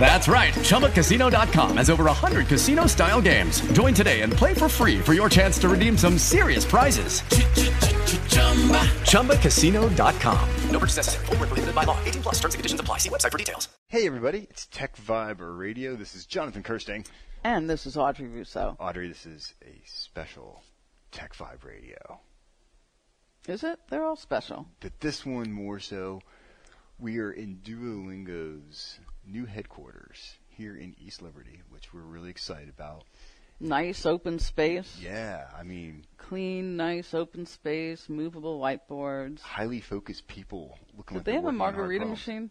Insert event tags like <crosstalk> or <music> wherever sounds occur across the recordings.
That's right. ChumbaCasino.com has over 100 casino style games. Join today and play for free for your chance to redeem some serious prizes. ChumbaCasino.com. No purchase necessary. Full prohibited by law. 18 plus terms and conditions apply. See website for details. Hey, everybody. It's Tech Vibe Radio. This is Jonathan Kersting. And this is Audrey Russo. Audrey, this is a special Tech Vibe Radio. Is it? They're all special. But this one more so. We are in Duolingo's new headquarters here in East Liberty, which we're really excited about. Nice open space. Yeah, I mean, clean, nice open space, movable whiteboards. Highly focused people looking Did like they have a margarita machine?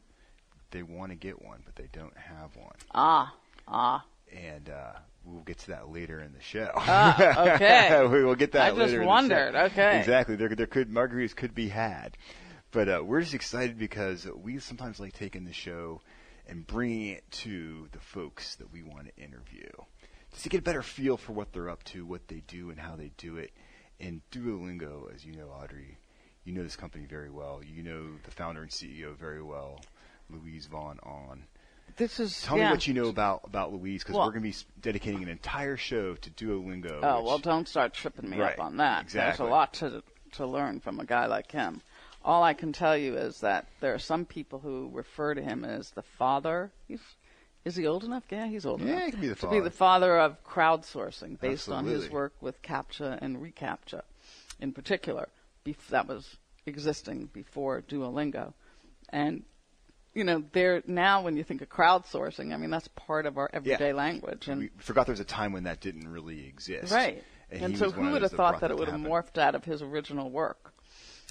They want to get one, but they don't have one. Ah, ah. And uh, we'll get to that later in the show. Ah, okay. <laughs> we will get that I just wondered. Okay. Exactly. There, there could margaritas could be had, but uh, we're just excited because we sometimes like taking the show and bringing it to the folks that we want to interview just to get a better feel for what they're up to, what they do, and how they do it. And Duolingo, as you know, Audrey, you know this company very well. You know the founder and CEO very well, Luis Von Ahn. This is Tell yeah. me what you know about about Luis, because Well- we're going to be dedicating an entire show to Duolingo. Oh which- well, don't start tripping me Right, up on that. exactly. There's a lot to to learn from a guy like him. All I can tell you is that there are some people who refer to him as the father. He's, is he old enough? Yeah, he's old Yeah, enough he can be the to be father. the father of crowdsourcing, based on his work with CAPTCHA and ReCAPTCHA, in particular. Bef- that was existing before Duolingo, and you know, there now when you think of crowdsourcing, I mean that's part of our everyday language, and we forgot there was a time when that didn't really exist. Right. And, And, so who would have thought that it would have morphed out of his original work?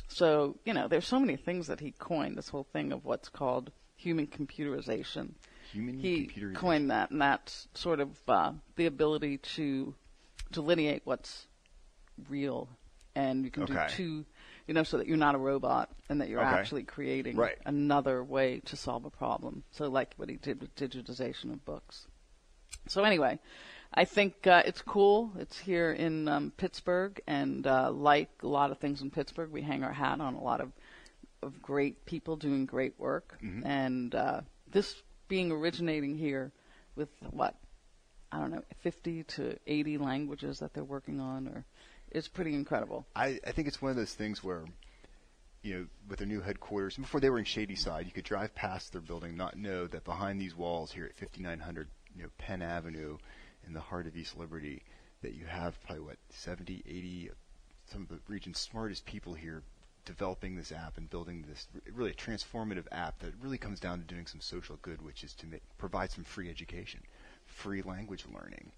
So, you know, there's so many things that he coined, this whole thing of what's called human computerization. Human he computerization. coined that, and that's sort of uh, the ability to delineate what's real. And you can Okay. do two, you know, so that you're not a robot and that you're Okay. actually creating Right. another way to solve a problem. So, like what he did with digitization of books. So anyway, I think uh, it's cool. It's here in um, Pittsburgh, and uh, like a lot of things in Pittsburgh, we hang our hat on a lot of of great people doing great work. And uh, this being originating here with what I don't know, 50 to 80 languages that they're working on, or is pretty incredible. I, I think it's one of those things where, you know, with their new headquarters, and before they were in Shady Side, you could drive past their building, not know that behind these walls here at 5900, you know, Penn Avenue, in the heart of East Liberty, that you have probably what 70, 80, some of the region's smartest people here developing this app and building this really transformative app that really comes down to doing some social good, which is to make, provide some free education, free language learning,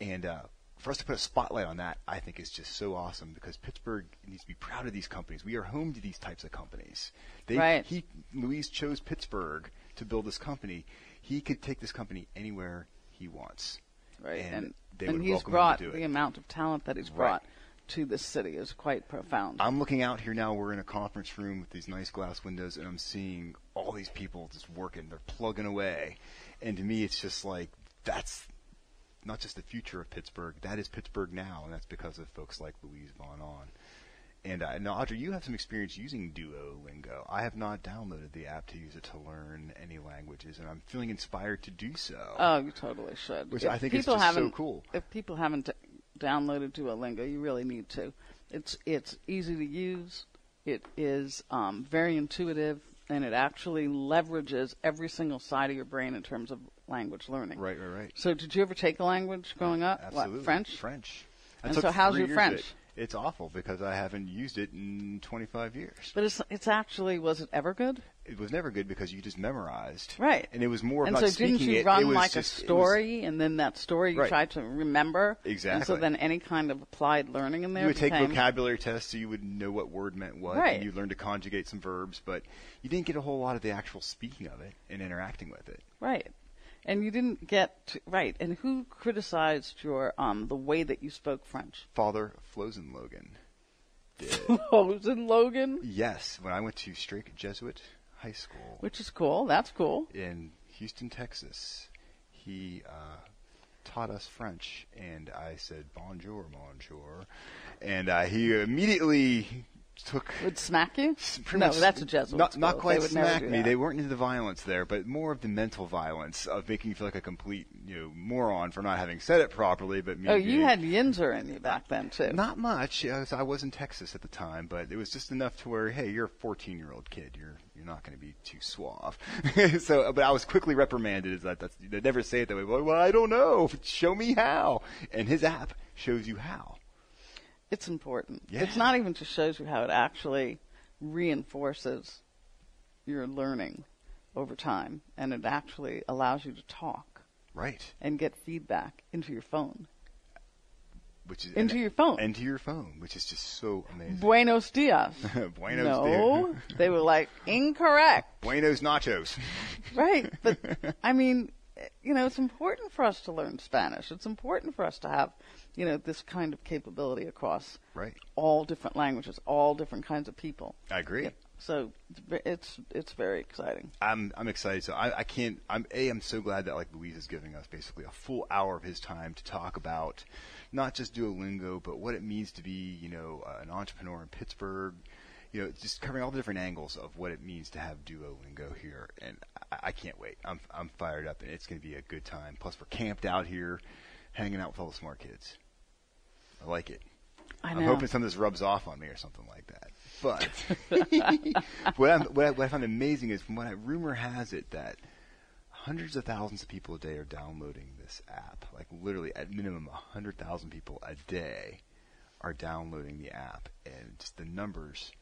and uh, for us to put a spotlight on that, I think is just so awesome because Pittsburgh needs to be proud of these companies. We are home to these types of companies. They, Right. He, Luis chose Pittsburgh to build this company. He could take this company anywhere he wants. Right. And And, they and would he's welcome him to brought the amount of talent that he's Right. brought to this city is quite profound. I'm looking out here now. We're in a conference room with these nice glass windows, and I'm seeing all these people just working. They're plugging away, and to me, it's just like that's not just the future of Pittsburgh. That is Pittsburgh now, and that's because of folks like Luis Von Ahn. And uh, now, Audrey, you have some experience using Duolingo. I have not downloaded the app to use it to learn any languages, and I'm feeling inspired to do so. Oh, you totally should. Which If I think is just so cool. If people haven't d- downloaded Duolingo, you really need to. It's it's easy to use. It is um, very intuitive, and it actually leverages every single side of your brain in terms of language learning. right, right, right. So, did you ever take a language growing up? Absolutely. What French? French. I And so how's your French? It's awful because I haven't used it in 25 years. But it's it's actually was it ever good? It was never good because you just memorized. Right. And it was more and so didn't you it. run it like just- a it was- story, and then that story you Right. tried to remember? Exactly. And so then any kind of applied learning in there you would take vocabulary tests so you would know what word meant what. Right. And you learned to conjugate some verbs, but you didn't get a whole lot of the actual speaking of it and interacting with it. right. And you didn't get to, right. And who criticized your um the way that you spoke French? Father Flosen Logan did. <laughs> Hosen Logan, yes, when I went to Strake Jesuit High School, which is cool. That's cool. In Houston, Texas. He uh, taught us French, and I said bonjour, monsieur, and uh, he immediately took Would smack you? <laughs> no, much- that's a Jesuit. Not, not quite They smack me. that. They weren't into the violence there, but more of the mental violence of making you feel like a complete, you know, moron for not having said it properly. But me Oh, you had Yinzer in you back then too. not much. I was, I was in Texas at the time, but it was just enough to where, hey, you're a 14 year old kid. You're you're not going to be too suave. <laughs> so, but I was quickly reprimanded. Is that that's, they never say it that way. Well, well, I don't know. Show me how. And his app shows you how. It's important. Yeah. It's not even just shows you how it actually reinforces your learning over time, and it actually allows you to talk Right. and get feedback into your phone. Which is Into and- your phone. Into your phone, which is just so amazing. Buenos dias. <laughs> Buenos no, dias. they were like incorrect. Buenos nachos. Right, but <laughs> I mean, you know, it's important for us to learn Spanish. It's important for us to have, you know, this kind of capability across right. all different languages, all different kinds of people. I agree. So it's it's it's very exciting. I'm I'm excited. So I, I can't. I'm a. I'm so glad that like Luis is giving us basically a full hour of his time to talk about not just Duolingo, but what it means to be you know uh, an entrepreneur in Pittsburgh. You know, just covering all the different angles of what it means to have Duolingo here, and I, I can't wait. I'm I'm fired up, and it's going to be a good time. Plus, we're camped out here, hanging out with all the smart kids. I like it. I I'm hoping some of this rubs off on me or something like that. But <laughs> what, I'm, what, I, what I find amazing is, from what I rumor has it, that hundreds of thousands of people a day are downloading this app. Like literally, at minimum, hundred thousand people a day are downloading the app, and just the numbers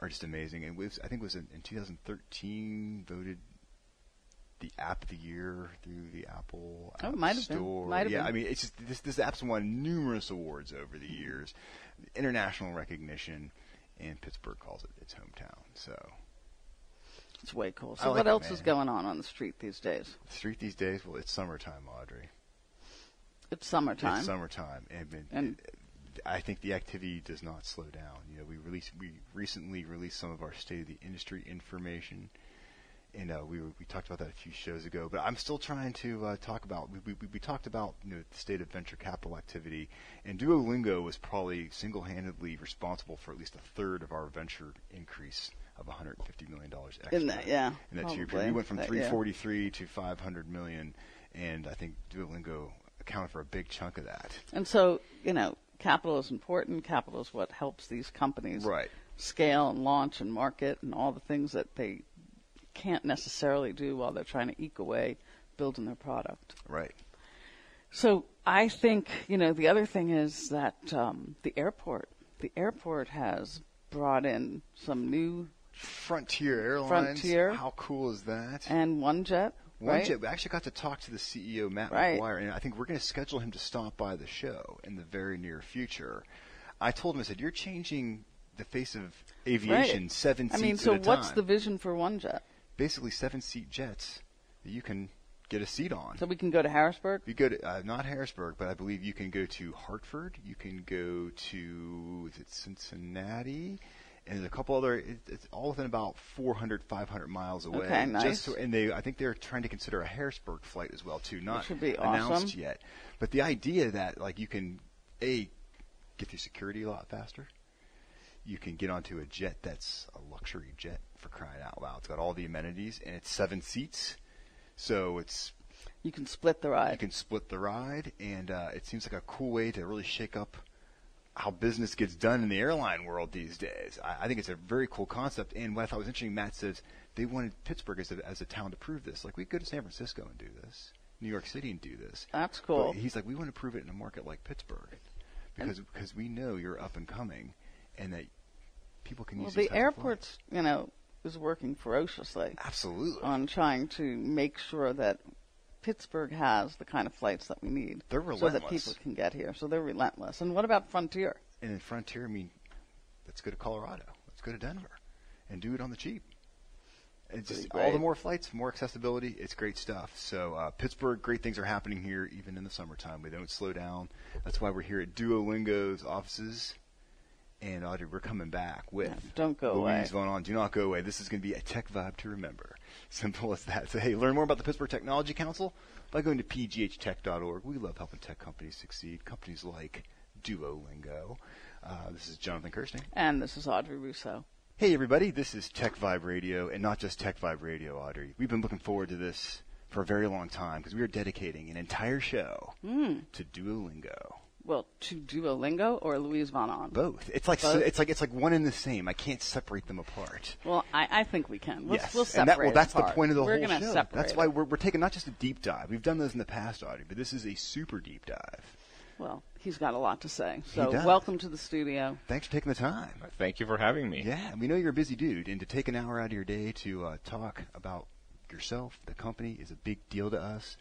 are just amazing. And was, I think, it was in, in 2013 voted the app of the year through the Apple Oh, App might have been. Store. Might have yeah, been. I mean, it's just this this app's won numerous awards over the mm-hmm. years, international recognition, and Pittsburgh calls it its hometown. So It's way cool. So like what it, else is going on on the street these days? the street these days, well, it's summertime, Audrey. It's summertime. It's summertime, and, and, And- I think the activity does not slow down. You know, we released we recently released some of our state of the industry information, and uh, we were, we talked about that a few shows ago. But I'm still trying to uh, talk about we, we we talked about you know the state of venture capital activity, and Duolingo was probably single-handedly responsible for at least a third of our venture increase of 150 million dollars extra In that, yeah, in that period. We went from That- yeah. 343 to 500 million, and I think Duolingo accounted for a big chunk of that. And so, you know, capital is important. Capital is what helps these companies Right. scale and launch and market and all the things that they can't necessarily do while they're trying to eke away building their product. Right. So I think, you know, the other thing is that um, the airport, the airport has brought in some new Frontier Airlines. Frontier. How cool is that? and one jet, One right? jet. We actually got to talk to the CEO, Matt Right. Maguire, and I think we're going to schedule him to stop by the show in the very near future. I told him, I said, "You're changing the face of aviation, Right. seven I mean, so what's the vision for one jet? Basically, seven-seat jets that you can get a seat on. So we can go to Harrisburg. You go to uh, not Harrisburg, but I believe you can go to Hartford. You can go to is it Cincinnati, and there's a couple other. It's all within about 400, 500 miles away. Okay, nice. Just to, and they, I think they're trying to consider a Harrisburg flight as well too. Not announced awesome. yet, but the idea that like you can a get through security a lot faster. You can get onto a jet that's a luxury jet for crying out loud. It's got all the amenities and it's seven seats, so it's You can split the ride. you can split the ride, and uh, it seems like a cool way to really shake up how business gets done in the airline world these days. I, I think it's a very cool concept. And what I thought was interesting, Matt says they wanted Pittsburgh as a, as a town to prove this. Like we could go to San Francisco and do this, New York City and do this. That's cool. But he's like, we want to prove it in a market like Pittsburgh because because we know you're up and coming, and that people can Well, use the these types of airports, you know, is working ferociously. Absolutely. on trying to make sure that Pittsburgh has the kind of flights that we need, They're so that people can get here. So they're relentless. And what about Frontier? And in Frontier, I mean, let's go to Colorado. Let's go to Denver and do it on the cheap. It's just all the more flights, more accessibility. It's great stuff. So uh, Pittsburgh, great things are happening here, even in the summertime. We don't slow down. That's why we're here at Duolingo's offices And Audrey, we're coming back with don't go Luis away. Von Ahn. Do not go away. This is going to be a tech vibe to remember. Simple as that. So hey, learn more about the Pittsburgh Technology Council by going to pghtech.org. We love helping tech companies succeed. Companies like Duolingo. Uh, this is Jonathan Kersting. And this is Audrey Russo. Hey everybody, this is Tech Vibe Radio, and not just Tech Vibe Radio, Audrey. We've been looking forward to this for a very long time because we are dedicating an entire show Hmm. to Duolingo. Well, to Duolingo or Luis Von Ahn? Both. It's like Both? it's like it's like one and the same. I can't separate them apart. Well, I, I think we can. We'll, yes, we'll and separate that, well, it that's the point of the we're whole gonna show. Separate That's why we're, we're taking not just a deep dive. We've done those in the past, Audrey, but this is a super deep dive. Well, he's got a lot to say. So does. welcome to the studio. Thanks for taking the time. Thank you for having me. Yeah, we know you're a busy dude, and to take an hour out of your day to uh, talk about yourself, the company, is a big deal to us.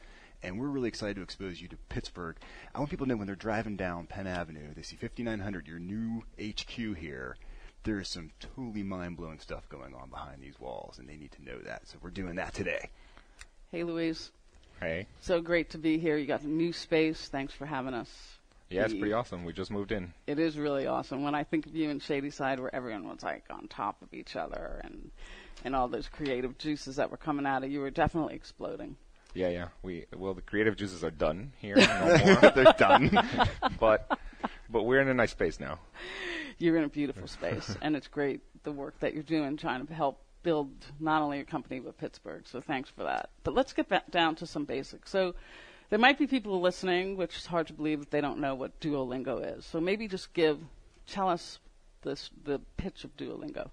And we're really excited to expose you to Pittsburgh. I want people to know when they're driving down Penn Avenue, they see 5900, your new HQ here. There is some totally mind blowing stuff going on behind these walls, and they need to know that. So we're doing that today. Hey, Luis. Hey. So great to be here. You got a new space. Thanks for having us. Yeah, it's pretty awesome. We just moved in. It is really awesome. When I think of you in Shady Side, where everyone was like on top of each other and and all those creative juices that were coming out of you were definitely exploding. Yeah, yeah. We well, the creative juices are done here. <laughs> No more. <laughs> they're done. <laughs> but but we're in a nice space now. You're in a beautiful space, and it's great the work that you're doing, trying to help build not only your company but Pittsburgh. So thanks for that. But let's get back down to some basics. So there might be people listening, which is hard to believe that they don't know what Duolingo is. So maybe just give, tell us this the pitch of Duolingo.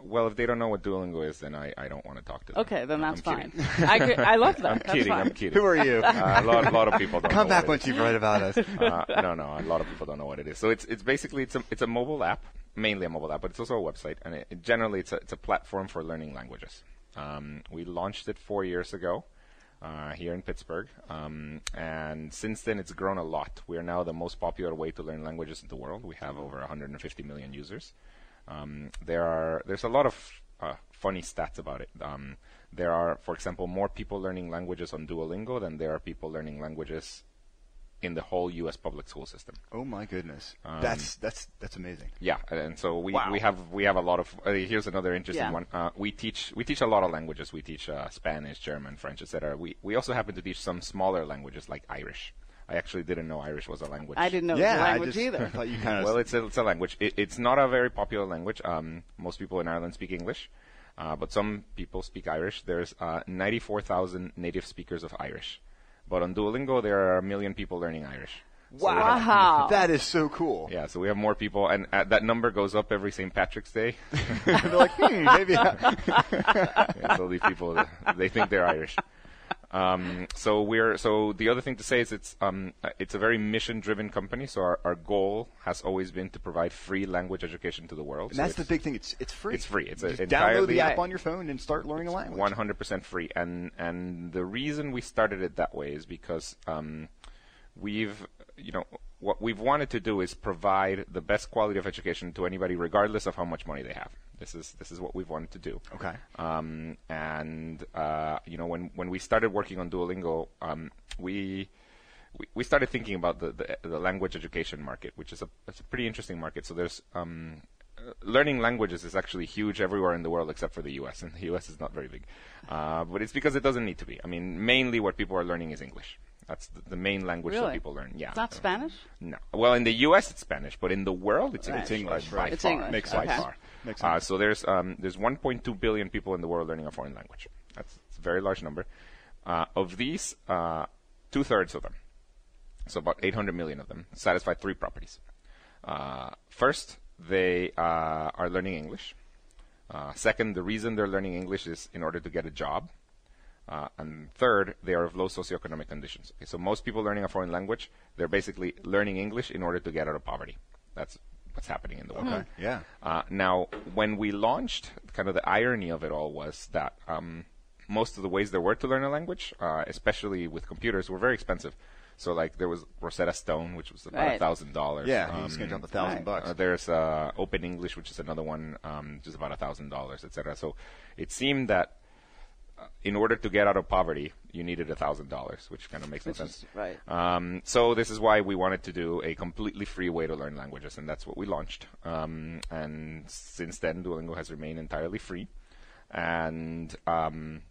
Well, if they don't know what Duolingo is, then I, I don't want to talk to them. Okay, then I'm that's fine. I, agree- I love <laughs> that. I'm That's kidding. fine. I'm kidding. Who are you? Uh, a lot, a lot of people don't Come know back what once you've read about us. <laughs> uh, no, no, a lot of people don't know what it is. So it's it's basically it's a it's a mobile app, mainly a mobile app, but it's also a website, and it, it generally it's a it's a platform for learning languages. Um, we launched it four years ago uh, here in Pittsburgh, um, and since then it's grown a lot. We are now the most popular way to learn languages in the world. We have over 150 million users. Um, there are there's a lot of uh, funny stats about it. Um, there are, for example, more people learning languages on Duolingo than there are people learning languages in the whole U.S. public school system. Oh my goodness, Um, that's that's that's amazing. Yeah, and so we, Wow. we have we have a lot of. Uh, here's another interesting Yeah. one. Uh, we teach we teach a lot of languages. We teach uh, Spanish, German, French, etc. We we also happen to teach some smaller languages like Irish. I actually didn't know Irish was a language. I didn't know yeah, it was a I language just either. <laughs> I thought you kind of Well, it's a, it's a language. It, it's not a very popular language. Um, most people in Ireland speak English, uh, but some people speak Irish. There's uh, 94,000 native speakers of Irish, but on Duolingo there are a million people learning Irish. Wow. <laughs> that is so cool. Yeah, so we have more people, and uh, that number goes up every St. Patrick's Day. <laughs> They're like, hmm, maybe. I- yeah, so these people they think they're Irish. Um, so we're so the other thing to say is it's um, it's a very mission driven company. So our, our goal has always been to provide free language education to the world. And So that's the big thing. It's it's free. It's free. It's You a- download the app on your phone and start learning a language. 100% free. And and the reason we started it that way is because um, we've you know what we've wanted to do is provide the best quality of education to anybody, regardless of how much money they have. This is this is what we've wanted to do. Okay. Um, and uh, you know, when when we started working on Duolingo, um, we, we we started thinking about the, the the language education market, which is a it's a pretty interesting market. So there's um, uh, learning languages is actually huge everywhere in the world except for the U.S. and the U.S. is not very big, uh, but it's because it doesn't need to be. I mean, mainly what people are learning is English. That's the, the main language that people learn. Yeah. It's not Spanish? No. Well, in the U.S. it's Spanish, but in the world it's Right. English. It's English, by right. It's far. English, Makes by sense. far. Makes Uh, so there's um, there's 1.2 billion people in the world learning a foreign language. That's, that's a very large number. Uh, of these, uh, two thirds of them, so about 800 million of them, satisfy three properties. Uh, first, they uh, are learning English. Uh, second, the reason they're learning English is in order to get a job. Uh, and third, they are of low socioeconomic conditions. Okay, so most people learning a foreign language, they're basically learning English in order to get out of poverty. That's what's happening in the world. Okay. Yeah. Uh, now, when we launched, kind of the irony of it all was that um, most of the ways there were to learn a language, uh, especially with computers, were very expensive. So, like, there was Rosetta Stone, which was about a Right. thousand dollars. Yeah, he's gonna jump a thousand right. bucks. Uh, there's uh, Open English, which is another one, um, just about a thousand dollars, etc. So, it seemed that in order to get out of poverty, you needed a thousand dollars, which kind of makes no Which sense. is right. Um, so this is why we wanted to do a completely free way to learn languages, and that's what we launched. Um, and since then, Duolingo has remained entirely free. And um,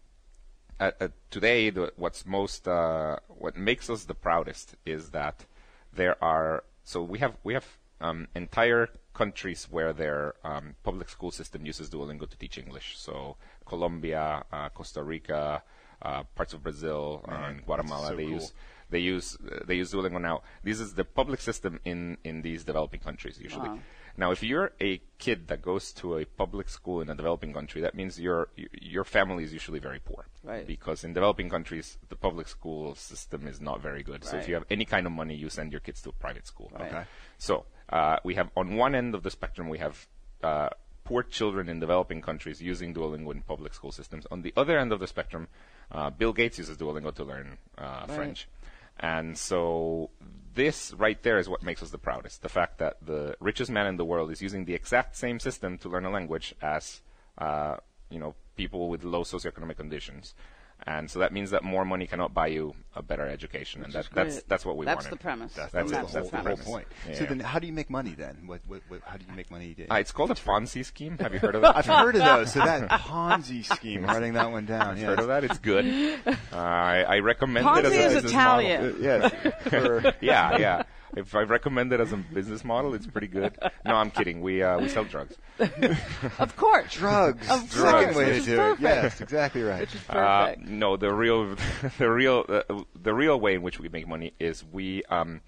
at, at today, the, what's most uh, what makes us the proudest is that there are so we have we have um, entire countries where their um, public school system uses Duolingo to teach English. So Colombia, uh, Costa Rica, uh, parts of Brazil, uh, and Guatemala. so they cool. use they use they use Duolingo now. This is the public system in in these developing countries usually. Wow. Now, if you're a kid that goes to a public school in a developing country, that means your your- family is usually very poor. Right. Because in developing countries, the public school system is not very good. So if you have any kind of money, you send your kids to a private school. Right. Okay. So uh, we have on one end of the spectrum, we have uh, poor children in developing countries using Duolingo in public school systems. On the other end of the spectrum, uh, Bill Gates uses Duolingo to learn uh, Right. French. And so this right there is what makes us the proudest. The fact that the richest man in the world is using the exact same system to learn a language as, uh, you know, people with low socioeconomic conditions. And so that means that more money cannot buy you a better education, and Which that, is that's that's what we want. That's wanted. the premise. That's, That's that's, the, That's whole, the the whole point. Yeah. So then, how do you make money then? What, what, what, how do you make money? Uh, it's called a Ponzi scheme. Have you <laughs> heard of that? I've heard of those. So that <laughs> Ponzi scheme, writing that one down. Heard of that? It's good. <laughs> Uh, I, I recommend it Ponzi as a is business Italian. model. Yes. Yeah, yeah. If I recommend it as a business model, it's pretty good. No, I'm kidding. We uh, we sell drugs. <laughs> Of course. drugs. Of Second way to do perfect. it. Yes, exactly right. Which is Uh, no, the real, <laughs> the real, uh, the real way in which we make money is we um,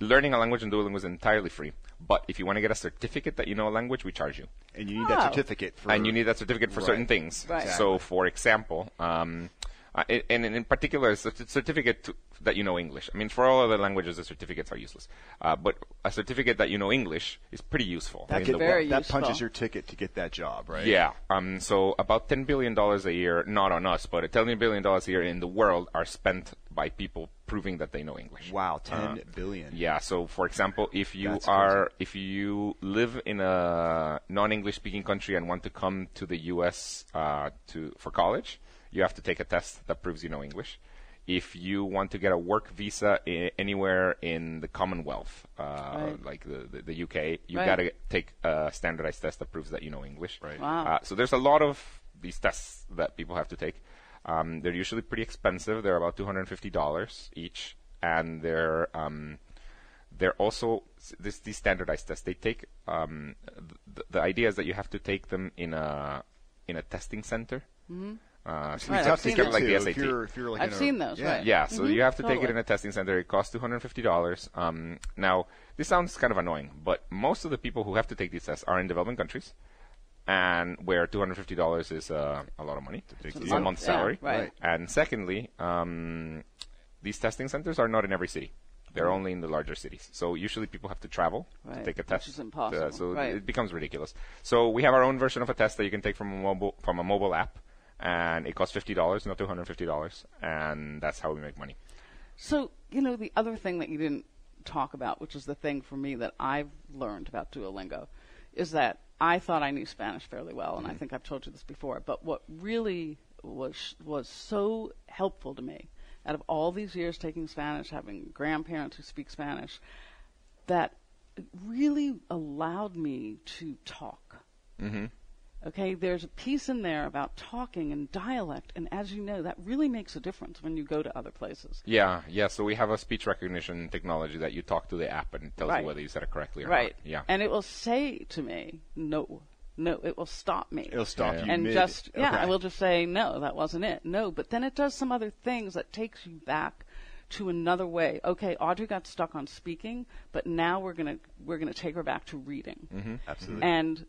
learning a language in Duolingo is entirely free. But if you want to get a certificate that you know a language, we charge you. and you need Oh. that certificate for. and you need that certificate for certain things. Right. So, for example, um, uh, i- and in particular, a certificate to, that you know English. I mean, for all other languages, the certificates are useless. Uh, but a certificate that you know English is pretty useful. That's in the very world. that useful. punches your ticket to get that job, right? Yeah. Um, so about ten billion dollars a year, not on us, but ten billion dollars a year in the world are spent by people proving that they know English. Wow, ten billion. Yeah. So, for example, if you That's are if you live in a non-English speaking country and want to come to the U.S. Uh, to for college, you have to take a test that proves you know English. If you want to get a work visa I- anywhere in the Commonwealth, uh, Right. like the, the, the UK, you Right. got to take a standardized test that proves that you know English. Right. Wow. Uh, so there's a lot of these tests that people have to take. Um, they're usually pretty expensive. They're about two hundred and fifty dollars each, and they're um, they're also this these standardized tests. They take um, th- the idea is that you have to take them in a in a testing center. Mm-hmm. Uh, so Right, it's I've tough to seen get those. like the SAT. If you're, if you're like I've a- seen those, yeah. right. Yeah, so Mhm, you have to take it in a testing center. It costs two hundred and fifty dollars. Um, now, this sounds kind of annoying, but most of the people who have to take these tests are in developing countries, and where two hundred fifty dollars is uh, a lot of money. It's deal. a month's salary. right. Right. And secondly, um, these testing centers are not in every city. They're only in the larger cities. So usually people have to travel Right, to take a which test. is impossible. Uh, so Right. it becomes ridiculous. So we have our own version of a test that you can take from a mobile from a mobile app, and it costs fifty dollars, not two hundred fifty dollars, and that's how we make money. So, you know, the other thing that you didn't talk about, which is the thing for me that I've learned about Duolingo, is that I thought I knew Spanish fairly well, and I think I've told you this before. But what really was was so helpful to me, out of all these years taking Spanish, having grandparents who speak Spanish, that it really allowed me to talk. Mm-hmm. Okay, there's a piece in there about talking and dialect, and as you know, that really makes a difference when you go to other places. Yeah, yeah. So we have a speech recognition technology that you talk to the app and it tells Right. you whether you said it correctly or Right. not. Yeah. And it will say to me, no, no, it will stop me. It'll stop Yeah. you and mid. just, yeah, Okay. I will just say, no, that wasn't it. No, but then it does some other things that takes you back to another way. Okay, Audrey got stuck on speaking, but now we're going to, we're going to take her back to reading. Mm-hmm. Absolutely. And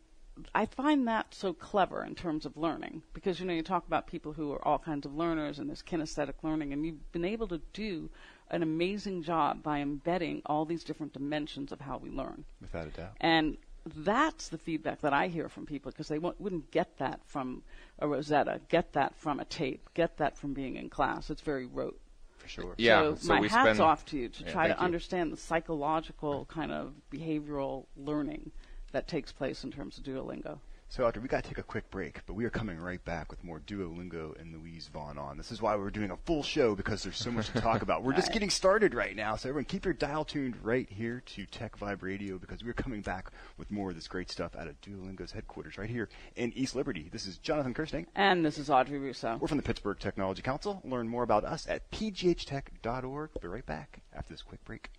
I find that so clever in terms of learning because you know you talk about people who are all kinds of learners and there's kinesthetic learning, and you've been able to do an amazing job by embedding all these different dimensions of how we learn. Without a doubt. And that's the feedback that I hear from people because they won't, wouldn't get that from a Rosetta, get that from a tape, get that from being in class. It's very rote. For sure. Yeah, So, so my we hats spend- off to you to Yeah, try to you. understand the psychological kind of behavioral learning that takes place in terms of Duolingo. So, Audrey, we got to take a quick break, but we are coming right back with more Duolingo and Luis Von Ahn. This is why we're doing a full show because there's so much to talk about. We're just getting started right now, so everyone keep your dial tuned right here to Tech Vibe Radio because we're coming back with more of this great stuff out of Duolingo's headquarters right here in East Liberty. This is Jonathan Kersting. And this is Audrey Russo. We're from the Pittsburgh Technology Council. Learn more about us at pghtech.org. Be right back after this quick break.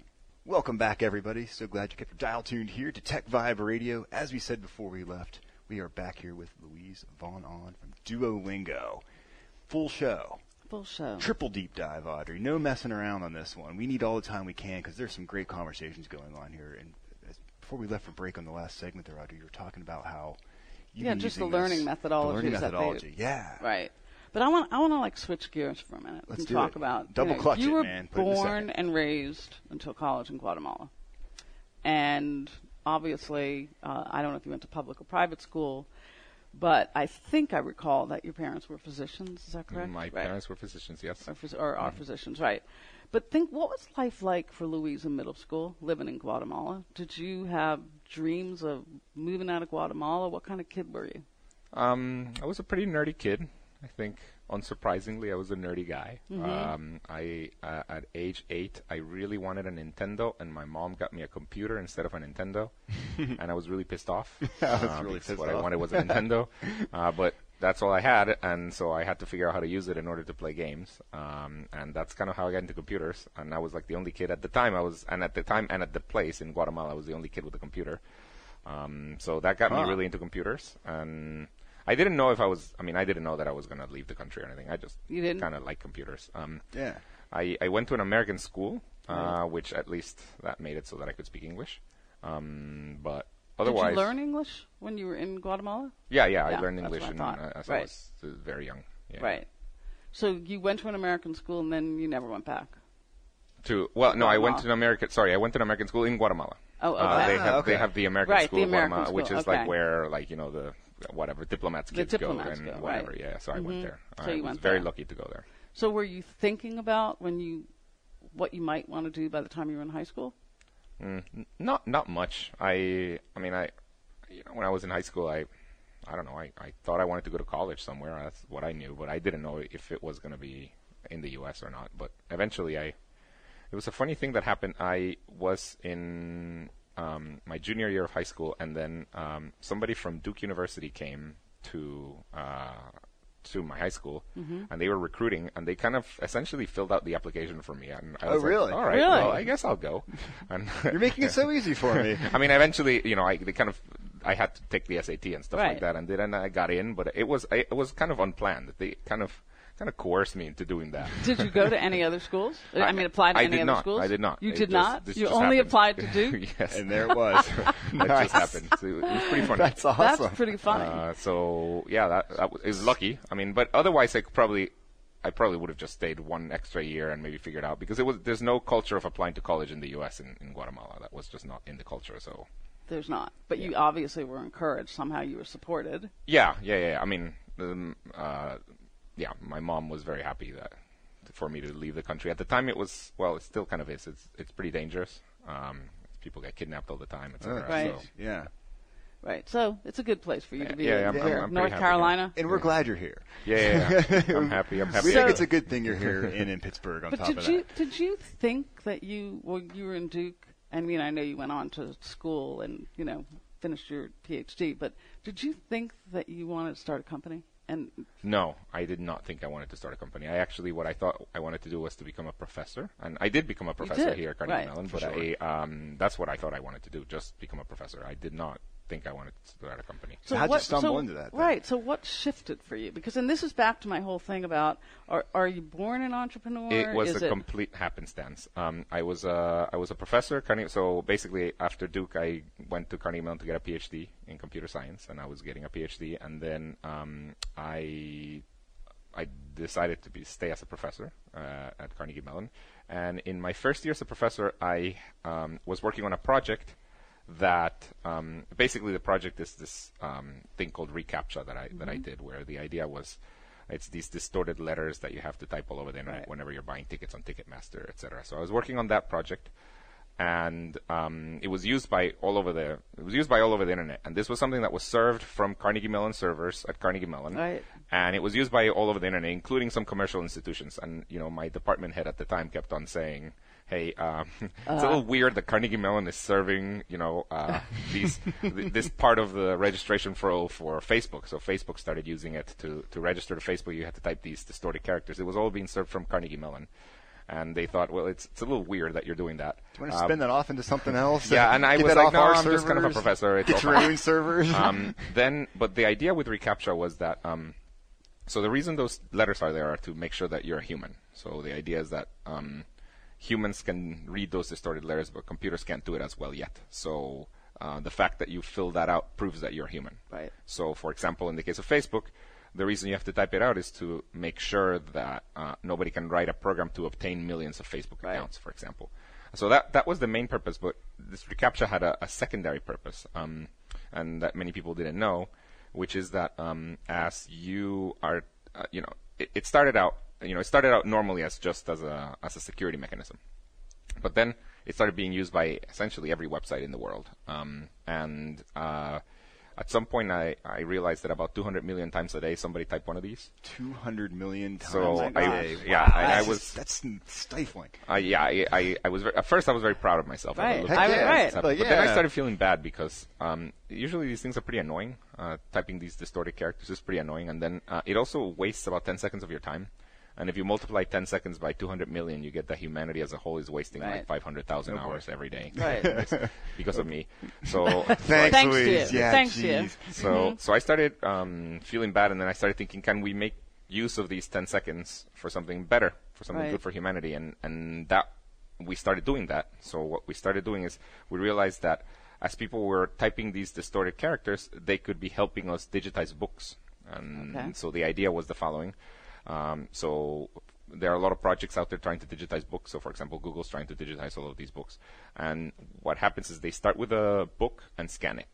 Welcome back, everybody. So glad you kept your dial tuned here to Tech Vibe Radio. As we said before we left, we are back here with Luis Von Ahn from Duolingo. Full show. Full show. Triple deep dive, Audrey. No messing around on this one. We need all the time we can because there's some great conversations going on here. And as, before we left for break on the last segment there, Audrey, you were talking about how you've Yeah, just the learning this- methodologies The learning they- methodology, yeah. Right. But I want I want to like switch gears for a minute Let's and talk it. about Double you know, clutch you it, were man. Put it in a born and raised until college in Guatemala, and obviously uh, I don't know if you went to public or private school, but I think I recall that your parents were physicians. Is that correct? My Right. parents were physicians, yes. or, phys- or are physicians, right? But think, what was life like for Luis in middle school, living in Guatemala? Did you have dreams of moving out of Guatemala? What kind of kid were you? Um, I was a pretty nerdy kid. I think, unsurprisingly, I was a nerdy guy. Um, I uh, at age eight, I really wanted a Nintendo, and my mom got me a computer instead of a Nintendo, <laughs> and I was really pissed off. <laughs> I was uh, really pissed what I wanted was a <laughs> Nintendo, uh, but that's all I had, and so I had to figure out how to use it in order to play games. Um, and that's kind of how I got into computers. And I was like the only kid at the time. I was, and at the time, and at the place in Guatemala, I was the only kid with a computer. Um, so that got Huh. me really into computers, and I didn't know if I was. I mean, I didn't know that I was gonna leave the country or anything. I just kind of like computers. Um, Yeah. I, I went to an American school, uh, which at least that made it so that I could speak English. Um, but otherwise, Did you learn English when you were in Guatemala? Yeah, yeah, Yeah, I learned English what I in, uh, as Right. I was uh, very young. Yeah. Right. So you went to an American school and then you never went back. To well, no, I went to an American. Sorry, I went to an American school in Guatemala. Oh, Uh, okay. they Ah, have okay. they have the American Right, school the American Guatemala, which is okay. like where like you know the whatever diplomats The kids diplomats go go, whatever. right. Yeah, so I went Mhm. there. So I you was went very there. lucky to go there. So were you thinking about when you what you might want to do by the time you were in high school? Mm, n- not not much. I I mean I you know when I was in high school I I don't know I, I thought I wanted to go to college somewhere. That's what I knew, but I didn't know if it was going to be in the U.S. or not. But eventually I it was a funny thing that happened. I was in um, my junior year of high school, and then um, somebody from Duke University came to uh, to my high school, Mm-hmm. and they were recruiting, and they kind of essentially filled out the application for me. And I Oh, was like, really? All right, Really? well, I guess I'll go. <laughs> And You're making it so <laughs> easy for me. I mean, eventually, you know, I they kind of I had to take the SAT and stuff Right. like that, and then I got in, but it was it was kind of unplanned. They kind of kind of coerced me into doing that. <laughs> Did you go to any other schools? <laughs> I, mean, apply to I any did other not. schools? I did not. You It did just- not. You only happened. applied to <laughs> Duke. yes, And there it was. that just happened. So it was pretty funny. That's awesome. That's pretty funny. Uh, so yeah, that, that was, is lucky. I mean, but otherwise, I could probably, I probably would have just stayed one extra year and maybe figured out because it was there's no culture of applying to college in the U.S. in, in Guatemala. That was just not in the culture. So There's not. But you obviously were encouraged. Somehow you were supported. yeah, yeah, yeah. I mean, um, uh, yeah, my mom was very happy that for me to leave the country. At the time, it was well, it still kind of is. It's it's pretty dangerous. Um, people get kidnapped all the time, etc. Uh, Right. So, Yeah. Right. So it's a good place for you Yeah, to be. yeah, in. I'm- Here, I'm- I'm North pretty happy Carolina. And we're glad you're here. yeah, yeah, yeah. I'm <laughs> happy. I'm happy. we So- think it's a good thing you're here in, in Pittsburgh on But top did of you that. did you think that you well you were in Duke? I mean, I know you went on to school and you know finished your PhD, but did you think that you wanted to start a company? And No, I did not think I wanted to start a company. I actually, what I thought I wanted to do was to become a professor, and I did become a professor did, here at Carnegie right, Mellon. for But I, um, that's what I thought I wanted to do, just become a professor. I did not think I wanted to start a company. So how'd you stumble so- into that then? Right. So what shifted for you? Because and this is back to my whole thing about are are you born an entrepreneur? It was is a it, complete happenstance. Um, I was a I was a professor. at Carnegie, so basically, after Duke, I went to Carnegie Mellon to get a PhD in computer science, and I was getting a PhD. And then um, I I decided to be stay as a professor uh, at Carnegie Mellon. And in my first year as a professor, I um, was working on a project that um, basically the project is this um, thing called reCAPTCHA that I that I did, where the idea was it's these distorted letters that you have to type all over the internet Right. whenever you're buying tickets on Ticketmaster, etc. So I was working on that project, and um, it was used by all over the it was used by all over the internet. And this was something that was served from Carnegie Mellon servers at Carnegie Mellon, Right. and it was used by all over the internet, including some commercial institutions. And you know, my department head at the time kept on saying. Hey, um, <laughs> it's a little weird that Carnegie Mellon is serving, you know, uh, <laughs> these th- this part of the registration flow for Facebook. So Facebook started using it to to register to Facebook. You had to type these distorted characters. It was all being served from Carnegie Mellon, and they thought, well, it's it's a little weird that you're doing that. Do you want to Um, spin that off into something else? yeah, and I Get was like, no, I'm just kind of a professor. It's Get all your own servers. um, <laughs> then, but the idea with reCAPTCHA was that. Um, so the reason those letters are there are to make sure that you're a human. So the idea is that um, humans can read those distorted letters, but computers can't do it as well yet. So uh, the fact that you fill that out proves that you're human. Right. So, for example, in the case of Facebook, the reason you have to type it out is to make sure that uh, nobody can write a program to obtain millions of Facebook Right. accounts, for example. So that that was the main purpose, but this reCAPTCHA had a, a secondary purpose, um, and that many people didn't know, which is that um, as you are, uh, you know, it, it started out, you know, it started out normally as just as a as a security mechanism, but then it started being used by essentially every website in the world. Um, and uh, at some point, I, I realized that about 200 million times a day, somebody typed one of these. 200 million times So a I- day. yeah, Wow, and I that's was- just- that's stifling. Uh, yeah, I, I, I was very, at first I was very proud of myself. Right. I looked Heck yeah. right. stuff, Like, But then I started feeling bad because um, usually these things are pretty annoying. Uh, typing these distorted characters is pretty annoying, and then uh, it also wastes about 10 seconds of your time. And if you multiply 10 seconds by 200 million, you get that humanity as a whole is wasting Right. like 500,000 hours every day. Right. <laughs> because of me. So <laughs> Thanks, Thanks to Luis. you. Yeah, Thanks to you. jeez. so so I started um, feeling bad, and then I started thinking, can we make use of these 10 seconds for something better, for something Right. good for humanity? And and that we started doing that. So what we started doing is we realized that as people were typing these distorted characters, they could be helping us digitize books. And Okay. so the idea was the following. Um, so there are a lot of projects out there trying to digitize books. So, for example, Google's trying to digitize all of these books. And what happens is they start with a book and scan it.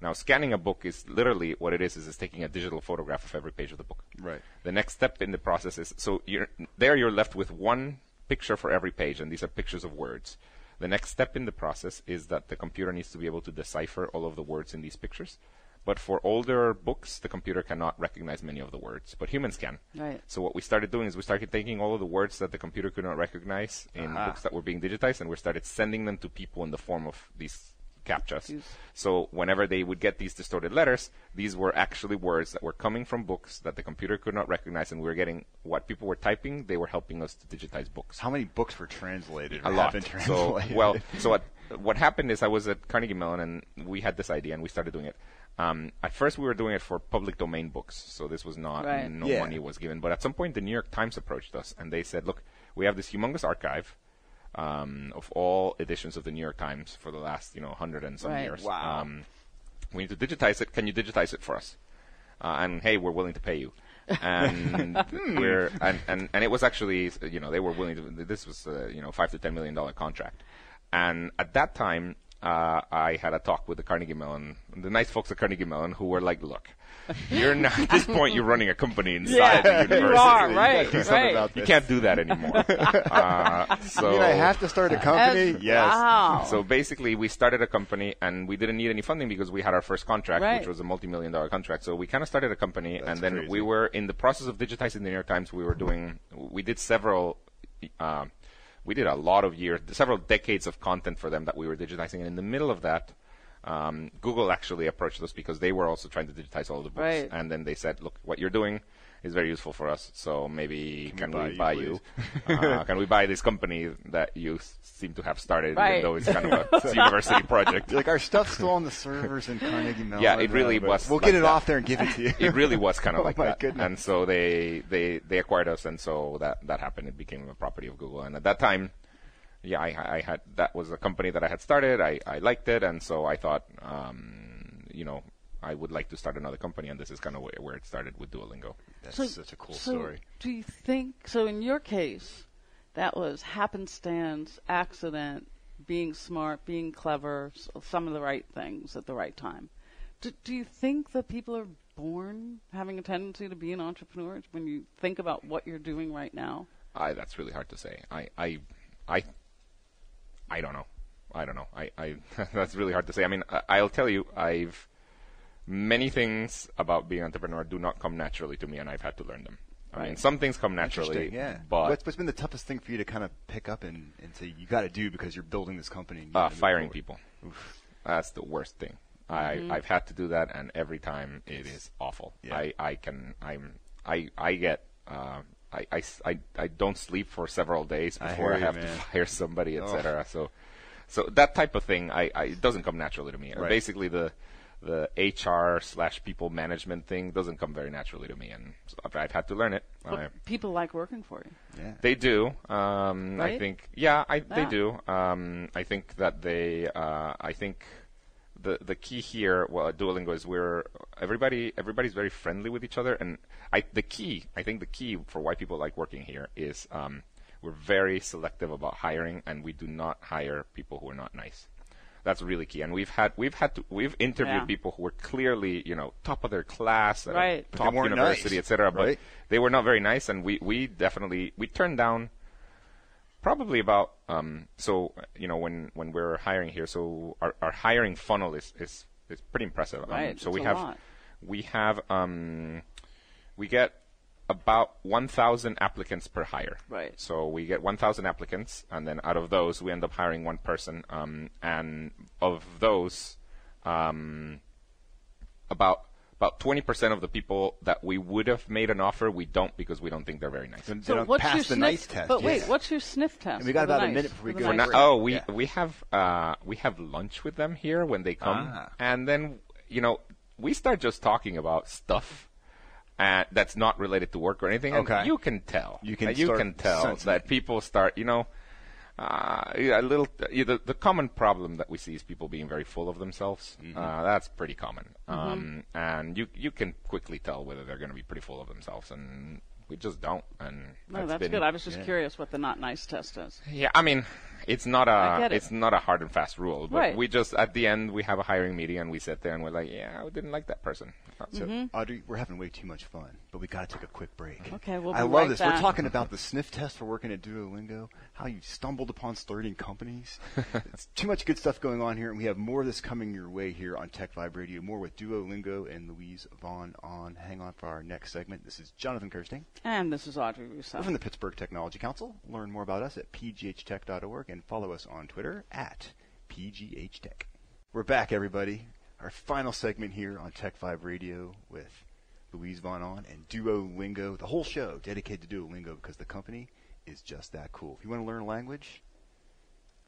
Now, scanning a book is literally what it is: is it's taking a digital photograph of every page of the book. Right. The next step in the process is so you're, there you're left with one picture for every page, and these are pictures of words. The next step in the process is that the computer needs to be able to decipher all of the words in these pictures. But for older books, the computer cannot recognize many of the words, but humans can. Right. So what we started doing is we started taking all of the words that the computer could not recognize in ah. books that were being digitized, and we started sending them to people in the form of these captchas. These- So whenever they would get these distorted letters, these were actually words that were coming from books that the computer could not recognize, and we were getting what people were typing. They were helping us to digitize books. How many books were translated? A lot. Have been So well, so what what happened is I was at Carnegie Mellon and we had this idea and we started doing it. Um, at first, we were doing it for public domain books, so this was not Right. no Yeah. money was given. But at some point, the New York Times approached us and they said, "Look, we have this humongous archive um, of all editions of the New York Times for the last you know hundred and some Right. years. Wow. Um, we need to digitize it. Can you digitize it for us? Uh, and hey, we're willing to pay you. And <laughs> we're and, and and it was actually you know they were willing to. This was uh, you know five to ten million dollar contract. And at that time, uh, I had a talk with the Carnegie Mellon, the nice folks at Carnegie Mellon, who were like, "Look, you're not, at this point you're running a company inside Yeah, the you university. are, You right, gotta do something right. about You can't do that anymore." <laughs> uh, so I mean, I have to start a company. That's- yes. Wow. so basically, we started a company and we didn't need any funding because we had our first contract, Right. which was a multi-million dollar contract. So we kind of started a company, That's and then crazy. we were in the process of digitizing the New York Times. We were doing, we did several, uh, we did a lot of years, several decades of content for them that we were digitizing. And in the middle of that, um, Google actually approached us because they were also trying to digitize all the books. Right. And then they said, "Look, what you're doing is very useful for us. So maybe can, we we buy buy you, you? <laughs> uh, can we buy this company that you s- seem to have started, Right. even though it's kind of <laughs> a university project?" Like our stuff's still on the servers in Carnegie Mellon. Yeah, it really but was We'll like get it that. off there and give it to you. it really was kind <laughs> of Oh like my that. goodness. And so they, they they acquired us, and so that that happened. It became a property of Google. And at that time, yeah, I, I had that was a company that I had started. I, I liked it, and so I thought, um, you know, I would like to start another company, and this is kind of where, where it started with Duolingo. That's So- such a cool so story. Do you think so? In your case, that was happenstance, accident, being smart, being clever, s- some of the right things at the right time. Do, do you think that people are born having a tendency to be an entrepreneur when you think about what you're doing right now? I that's really hard to say. I I I I don't know. I don't know. I, I <laughs> that's really hard to say. I mean, I, I'll tell you, I've many things about being an entrepreneur do not come naturally to me, and I've had to learn them. I mean, some things come naturally, yeah. but what's, what's been the toughest thing for you to kind of pick up and, and say you got to do because you're building this company? And you uh, firing forward? people. That's the worst thing. I, I've had to do that, and every time it is awful. Yeah. I, I can I'm I I get uh, I, I s- I- I don't sleep for several days before I, hear you, have man. to <laughs> fire somebody, etc. So so that type of thing, I, I it doesn't come naturally to me. Right. Basically, the the HR slash people management thing doesn't come very naturally to me, and so I've, I've had to learn it. But I- people like working for you. Yeah. they do. Um, I think. Yeah, I, they do. Um, I think that they. Uh, I think the the key here, well, at Duolingo is we're everybody everybody's very friendly with each other, and I the key. I think the key for why people like working here is um, we're very selective about hiring, and we do not hire people who are not nice. That's really key, and we've had we've had to we've interviewed Yeah. people who were clearly you know top of their class, at a Right. But top university, nice, etc. But right? they were not very nice, and we we definitely we turned down probably about um so you know when when we're hiring here so our, our hiring funnel is is is pretty impressive. Um, Right, so it's we have we have um we get about 1000 applicants per hire. Right. so we get 1000 applicants and then out of those we end up hiring one person um and of those um about about 20% of the people that we would have made an offer we don't because we don't think they're very nice They So don't what's pass your the sniff? nice test. But wait, yeah. what's your sniff test? And we got for the about a minute before we go the nice? Oh, we Yeah. we have uh, we have lunch with them here when they come, Ah. and then you know we start just talking about stuff. Uh, that's not related to work or anything. and Okay. you can tell. You can Uh, you can tell sensing that people start. You know, uh, a little. Uh, the, the common problem that we see is people being very full of themselves. Mm-hmm. Uh, that's pretty common, um, and you you can quickly tell whether they're going to be pretty full of themselves, and we just don't. And No, that's been, good. I was just yeah. curious what the not nice test is. yeah, I mean, it's not I a get it. it's not a hard and fast rule, but Right. we just at the end we have a hiring meeting and we sit there and we're like, yeah, we didn't like that person. So, Mm-hmm. Audrey, we're having way too much fun, but we got to take a quick break. Okay, we'll I love right this. back. We're talking about the sniff test for working at Duolingo, how you stumbled upon starting companies. <laughs> it's too much good stuff going on here, and we have more of this coming your way here on Tech Vibe Radio. More with Duolingo and Luis Von Ahn. Hang on for our next segment. This is Jonathan Kersting. And this is Audrey Russo. We're from the Pittsburgh Technology Council. Learn more about us at pghtech.org and follow us on Twitter at pghtech. We're back, everybody. Our final segment here on Tech Vibe Radio with Luis Von Ahn and Duolingo. The whole show dedicated to Duolingo because the company is just that cool. If you want to learn a language,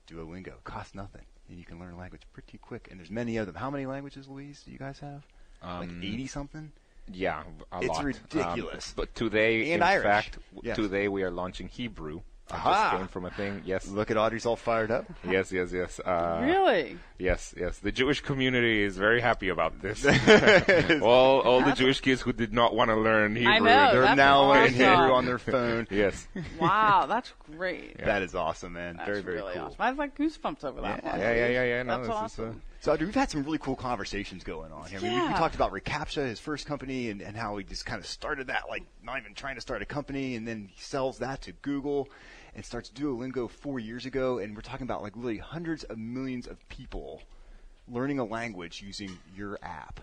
Duolingo. Costs nothing. And you can learn a language pretty quick. And there's many of them. How many languages, Luis, do you guys have? like Um, 80 something? Yeah, a It's lot. Um, ridiculous. but today, And in Irish. fact, w- Yes. today we are launching Hebrew. It Aha! just came from a thing. Yes, Look at Audrey's all fired up. yes, yes, yes. Uh, really? Yes, yes. The Jewish community is very happy about this. <laughs> all all the Jewish kids who did not want to learn Hebrew. I know, They're now in awesome. Hebrew on their phone. Yes. <laughs> Wow, that's great. That is awesome, man. That's very, very really cool. awesome. I have like goosebumps over that Yeah. one. Yeah, yeah, yeah, yeah. No, That's this awesome. is. Uh, So, Audrey, we've had some really cool conversations going on here. I mean, we, we talked about Recaptcha, his first company, and, and how he just kind of started that, like not even trying to start a company, and then he sells that to Google and starts Duolingo four years ago. And we're talking about like really hundreds of millions of people learning a language using your app.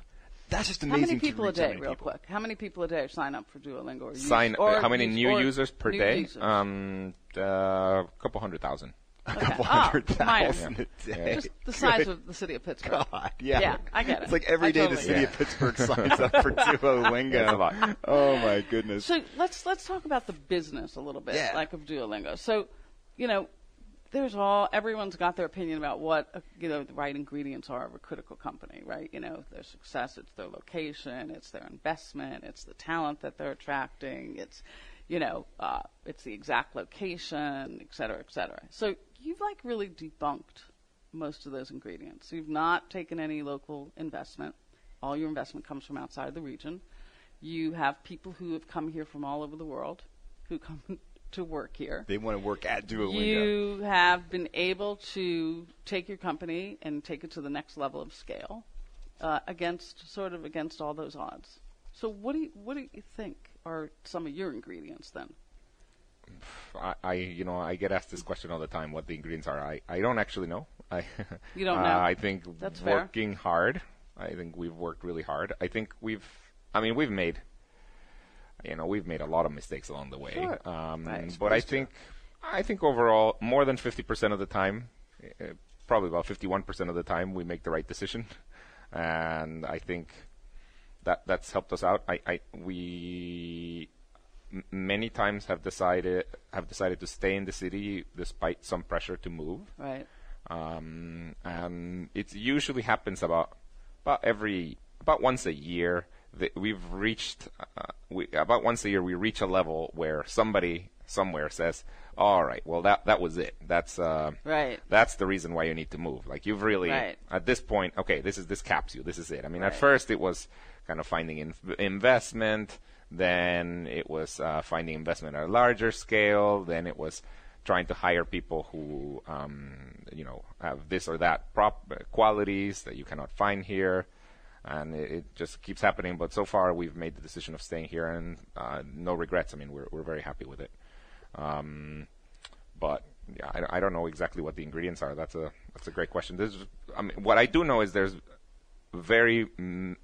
That's just amazing. How many people to a day, many real people. quick? How many people a day sign up for Duolingo? Or use- sign. or how many use- new users per new day? users? Um, uh, a couple hundred thousand. A Okay. couple Oh, hundred minor. thousand a day. Just the size Good of the city of Pittsburgh. God, yeah. Yeah, I get it. It's like every I day totally the city get of. Pittsburgh <laughs> signs up for Duolingo. That's a lot. Oh my goodness. So let's let's talk about the business a little bit, Yeah. like of Duolingo. So, you know, there's all everyone's got their opinion about what uh, you know the right ingredients are of a critical company, right? You know, their success, it's their location, it's their investment, it's the talent that they're attracting, it's you know, uh, it's the exact location, et cetera, et cetera. So you've like really debunked most of those ingredients. You've not taken any local investment. All your investment comes from outside the region. You have people who have come here from all over the world who come <laughs> to work here. They want to work at Duolingo. You have been able to take your company and take it to the next level of scale uh, against sort of against all those odds. So what do you what do you think are some of your ingredients then? I, I, you know, I get asked this question all the time. What the ingredients are? I, I don't actually know. I <laughs> You don't uh, know. I think That's fair. working hard. I think we've worked really hard. I think we've. I mean, we've made. You know, we've made a lot of mistakes along the way. Sure. Um, Right. But I think, I think overall, more than fifty percent of the time, uh, probably about fifty-one percent of the time, we make the right decision, and I think that that's helped us out. I, I we m- many times have decided have decided to stay in the city despite some pressure to move Right. um, and it usually happens about about every about once a year that we've reached uh, we, about once a year we reach a level where somebody somewhere says all right well that that was it that's uh Right. that's the reason why you need to move like you've really Right. at this point okay this is this caps you this is it i mean at first it was kind of finding in- investment then it was uh, finding investment at a larger scale then it was trying to hire people who um, you know have this or that prop uh, qualities that you cannot find here and it, it just keeps happening but so far we've made the decision of staying here and uh, no regrets i mean we're, we're very happy with it um, but yeah, I, I don't know exactly what the ingredients are. That's a that's a great question. I mean, what I do know is there's very mm,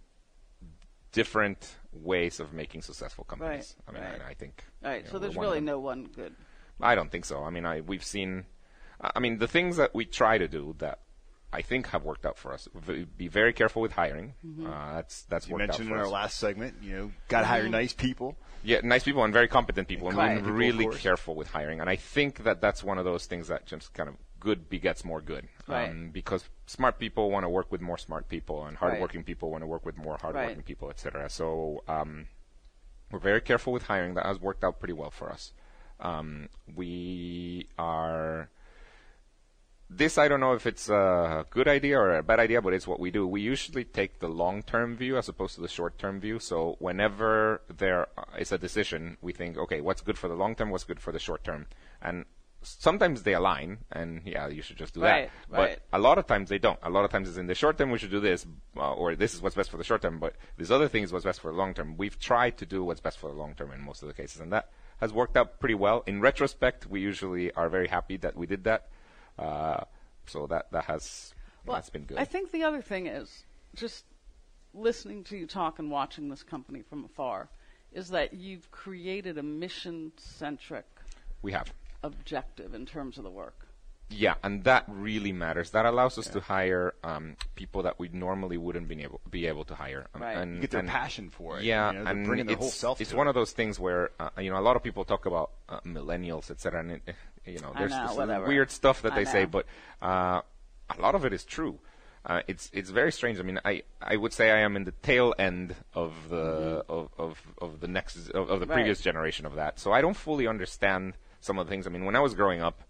different ways of making successful companies. Right, I mean, right. I, I think. All right. you so there's we're one of really no one good. I don't think so. I mean, I we've seen. I I mean, the things that we try to do that I think have worked out for us. Be very careful with hiring. Mm-hmm. Uh, that's that's You worked out mentioned for in our last segment, you know, got to Mm-hmm. hire nice people. Yeah, nice people and very competent people, and Right. we're People, really careful with hiring. And I think that that's one of those things that just kind of good begets more good, Right. um, because smart people want to work with more smart people, and hardworking people want to work with more hardworking Right. people, etc. So um, we're very careful with hiring. That has worked out pretty well for us. Um, we are. This I don't know if it's a good idea or a bad idea, but it's what we do. We usually take the long-term view as opposed to the short-term view. So whenever there is a decision, we think, okay, what's good for the long term, what's good for the short term, and sometimes they align, and yeah, you should just do Right, that. right. But a lot of times they don't. A lot of times it's in the short term we should do this, uh, or this is what's best for the short term, but this other thing is what's best for the long term. We've tried to do what's best for the long term in most of the cases, and that has worked out pretty well. In retrospect, we usually are very happy that we did that. Uh, so that that has that's been good. I think the other thing is just listening to you talk and watching this company from afar is that you've created a mission centric we have. Objective in terms of the work. Yeah, and that really matters. That allows us to hire um, people that we normally wouldn't be able be able to hire. Um, Right. And, You get their and- passion for it. Yeah, you know, they're and bringing their it's, whole self. it's to one it. of those things where uh, you know a lot of people talk about uh, millennials, etc. And it, eh, you know, there's know, this weird stuff that I they say, but uh, a lot of it is true. Uh, it's it's very strange. I mean, I, I would say I am in the tail end of the of, of, of the next of, of the Mm-hmm. Right. previous generation of that. So I don't fully understand some of the things. I mean, when I was growing up,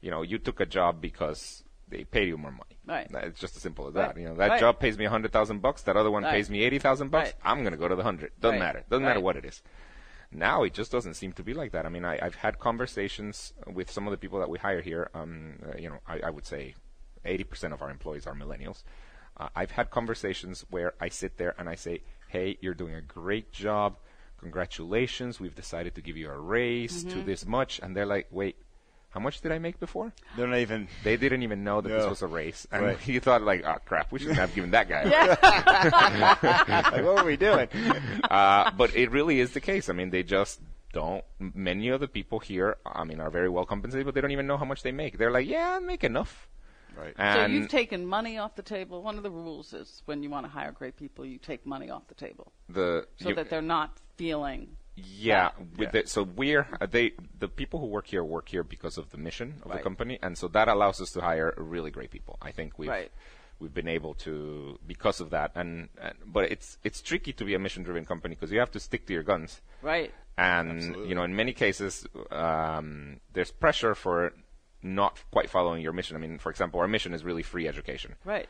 you know, you took a job because they paid you more money. Right. It's just as simple as Right. that. You know, that Right. job pays me a hundred thousand bucks. That other one Right. pays me eighty thousand bucks. Right. I'm gonna go to the hundred. Doesn't Right. matter. Doesn't matter what it is. Now it just doesn't seem to be like that. I mean, I, I've had conversations with some of the people that we hire here. Um, uh, you know, I, I would say 80% of our employees are millennials. Uh, I've had conversations where I sit there and I say, "Hey, you're doing a great job. Congratulations. We've decided to give you a raise to Mm-hmm. this much." And they're like, "Wait, how much did I make before?" They're not even. They didn't even know that this was a race, and Right. he thought like, "Oh crap, we shouldn't have given that guy." a <laughs> like, what are we doing? <laughs> uh, but it really is the case. I mean, they just don't. Many of the people here, I mean, are very well compensated, but they don't even know how much they make. They're like, yeah, I make enough. Right. So you've taken money off the table. One of the rules is when you want to hire great people, you take money off the table the so you- that they're not feeling. yeah, with Yeah. The, so we're uh, they the people who work here work here because of the mission of the company, and so that allows us to hire really great people. I think we've Right. we've been able to because of that, and, and but it's it's tricky to be a mission driven company because you have to stick to your guns. Right. and Absolutely. you know in many cases um, there's pressure for not quite following your mission i mean for example our mission is really free education Right.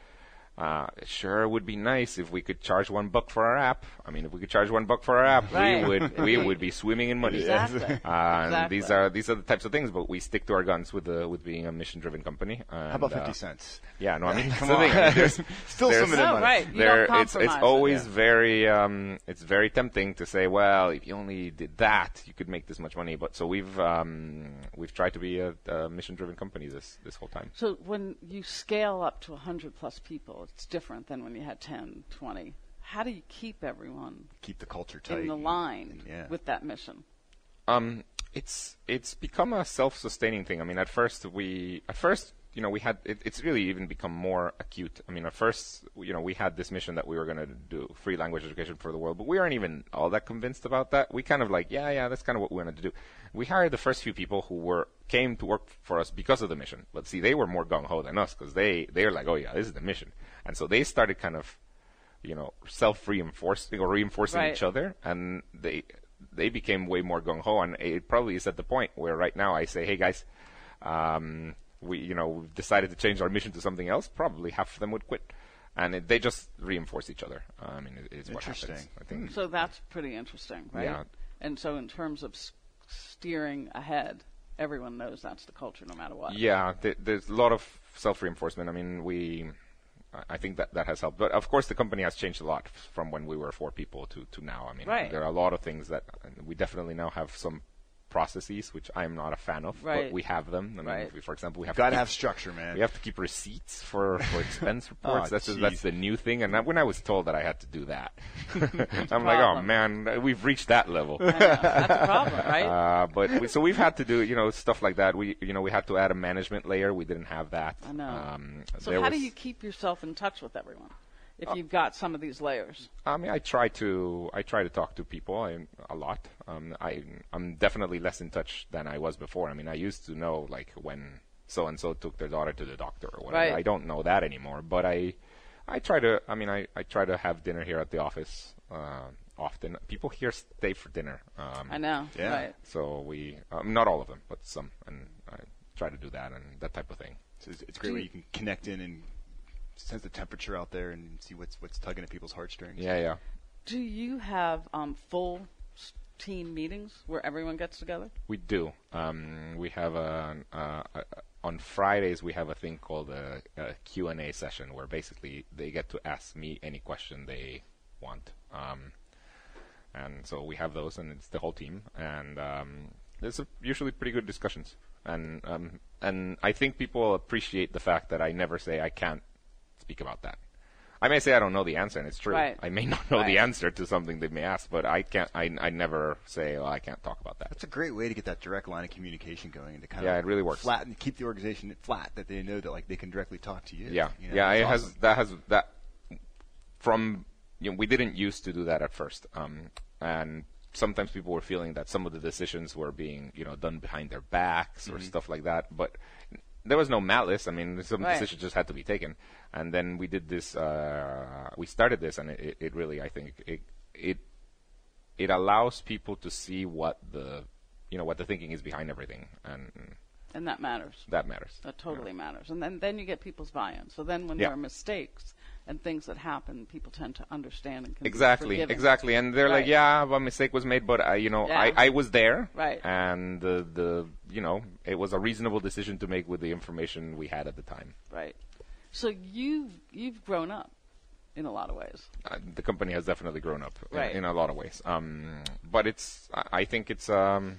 Uh, sure, it would be nice if we could charge one buck for our app. I mean, if we could charge one buck for our app, Right. we would we <laughs> would be swimming in money. Exactly. Uh, Exactly. These are these are the types of things, but we stick to our guns with the with being a mission-driven company. How about And, uh, 50 cents? Yeah, no, I mean, <laughs> Come that's the thing. I mean, there's- <laughs> Still there's- some of that No, money. right. You there, don't it's it's compromise it. always Yeah. very um, it's very tempting to say, well, if you only did that, you could make this much money. But so we've um, we've tried to be a, a mission-driven company this this whole time. So when you scale up to 100 plus people, it's different than when you had 10, 20. How do you keep everyone Keep the culture tight. in the line and- yeah. with that mission? Um, it's it's become a self-sustaining thing. I mean, at first we at first you know we had it, it's really even become more acute. I mean, at first you know we had this mission that we were going to do free language education for the world, but we aren't even all that convinced about that. We kind of like yeah yeah that's kind of what we wanted to do. We hired the first few people who were came to work for us because of the mission, but see they were more gung ho than us because they they were like oh yeah this is the mission, and so they started kind of you know self-reinforcing or reinforcing Right. each other and they they became way more gung ho and it probably is at the point where right now I say hey guys um, we you know we've decided to change our mission to something else probably half of them would quit and it, they just reinforce each other I mean it, it's what happens Interesting. I think So that's pretty interesting, right? Yeah. And so in terms of s- steering ahead, everyone knows that's the culture no matter what. Yeah, th- there's a lot of self-reinforcement. I mean, we, I- think that that has helped. But of course, the company has changed a lot from when we were four people to to now. I mean, Right. there are a lot of things that we definitely now have some processes which I'm not a fan of, Right. but we have them. I mean, Right. we- for example, we have Got to to have structure, man. we have to keep receipts for, for expense <laughs> reports. Oh, that's jeez. that's the new thing. And I, when I was told that I had to do that, <laughs> I'm like, oh man, we've reached that level. That's a problem, <laughs> right? Uh, but we, so we've had to do, you know, stuff like that. We, you know, we had to add a management layer. We didn't have that. I know. Um, so there how do you keep yourself in touch with everyone if Uh, you've got some of these layers? I mean, I try to, I try to talk to people I, a lot. Um, I, I'm definitely less in touch than I was before. I mean, I used to know like when so and so took their daughter to the doctor or whatever. Right. I don't know that anymore. But I, I try to. I mean, I, I try to have dinner here at the office uh, often. People here stay for dinner. Um, I know. Yeah. Right. So we, um, not all of them, but some, and I try to do that and that type of thing. So it's, it's great Do when you- you can connect in and sense the temperature out there and see what's what's tugging at people's heartstrings. Yeah, yeah. Do you have um, full team meetings where everyone gets together? We do. Um, we have a, uh, uh, on Fridays we have a thing called a, a Q&A session where basically they get to ask me any question they want. Um, and so we have those, and it's the whole team, and um, there's a, usually pretty good discussions. And um, and I think people appreciate the fact that I never say I can't speak about that. I may say I don't know the answer, and it's true. Right. I may not know Right. the answer to something they may ask, but I can't. I, I never say, "Well, I can't talk about that." That's a great way to get that direct line of communication going and to kind Yeah, of it really works. flatten, keep the organization flat that they know that like they can directly talk to you. Yeah, you know, yeah. that's It has that has that from you know we didn't used to do that at first, um, and sometimes people were feeling that some of the decisions were being you know done behind their backs Mm-hmm. or stuff like that, but. There was no malice. I mean, some Right. decisions just had to be taken, and then we did this. Uh, we started this, and it, it really, I think, it it it allows people to see what the you know what the thinking is behind everything, and And that matters. that matters. That totally matters. And then, then you get people's buy-in. So then when Yeah. there are mistakes and things that happen, people tend to understand and Exactly, exactly, and they're Right. like, "Yeah, a mistake was made, but I, you know, Yeah. I, I was there, Right. And the, the, you know, it was a reasonable decision to make with the information we had at the time. Right. So you've you've grown up in a lot of ways. Uh, the company has definitely grown up in- Right. in, a lot of ways. Um, but it's, I, I think it's, um,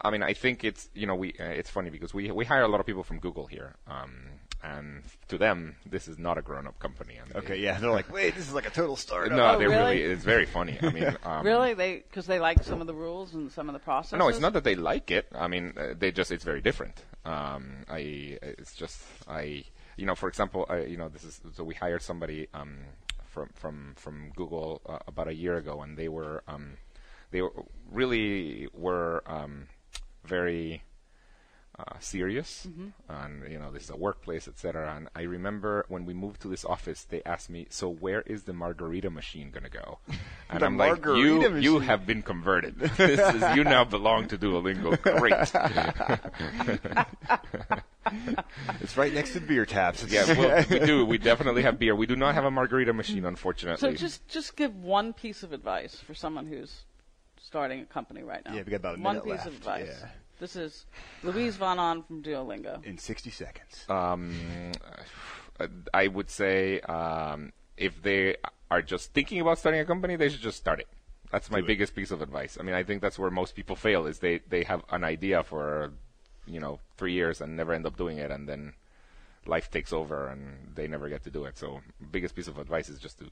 I mean, I think it's, you know, we, uh, it's funny because we we hire a lot of people from Google here, um, and to them, this is not a grown-up company. And Okay, they- yeah, they're like, wait, this is like a total startup. No, Oh, they really? really, it's very funny. I mean, <laughs> um, really? They because they like some of the rules and some of the processes. No, it's not that they like it. I mean, uh, they just it's very different. Um, I it's just I you know for example I, you know this is so we hired somebody um, from from from Google uh, about a year ago and they were um, they were, really were um, very uh, serious, and you know this is a workplace, etc. And I remember when we moved to this office, they asked me, "So where is the margarita machine gonna go?" <laughs> And I'm like, margarita "You, you have been converted. <laughs> this is you now belong to Duolingo. Great." <laughs> it's right next to the beer taps. Yeah, well, we do. We definitely have beer. We do not have a margarita machine, unfortunately. So just just give one piece of advice for someone who's starting a company right now. Yeah, we got about a minute one piece left, of advice. yeah. This is Luis Von Ahn from Duolingo. in 60 seconds. um, I would say um, if they are just thinking about starting a company, they should just start it. That's my Do it. biggest piece of advice. I mean, I think that's where most people fail is they, they have an idea for, you know, three years and never end up doing it, and then life takes over and they never get to do it. So, biggest piece of advice is just to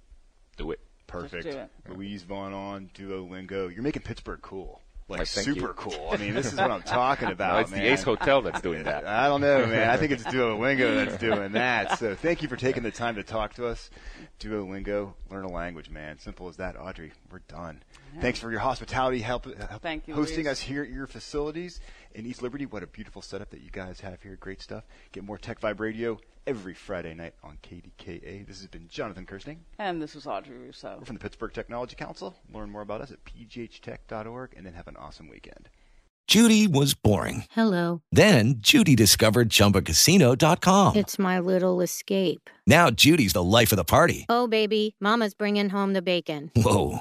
do it. Perfect. do it. Luis Von Ahn Duolingo. You're making Pittsburgh cool. Like thank super you. cool. I mean, this is what I'm talking <laughs> about, No, it's man. the Ace Hotel that's doing that. <laughs> I don't know, man. I think it's Duolingo that's doing that. So thank you for taking the time to talk to us. Duolingo, learn a language, man. Simple as that. Audrey, we're done. Thanks for your hospitality, help, uh, help Thank you, hosting Luis. us here at your facilities in East Liberty. What a beautiful setup that you guys have here. Great stuff. Get more Tech Vibe Radio every Friday night on KDKA. This has been Jonathan Kersting. And this is Audrey Russo. We're from the Pittsburgh Technology Council. Learn more about us at pghtech.org and then have an awesome weekend. Judy was boring. Hello. Then Judy discovered ChumbaCasino.com. It's my little escape. Now Judy's the life of the party. Oh, baby, Mama's bringing home the bacon. Whoa,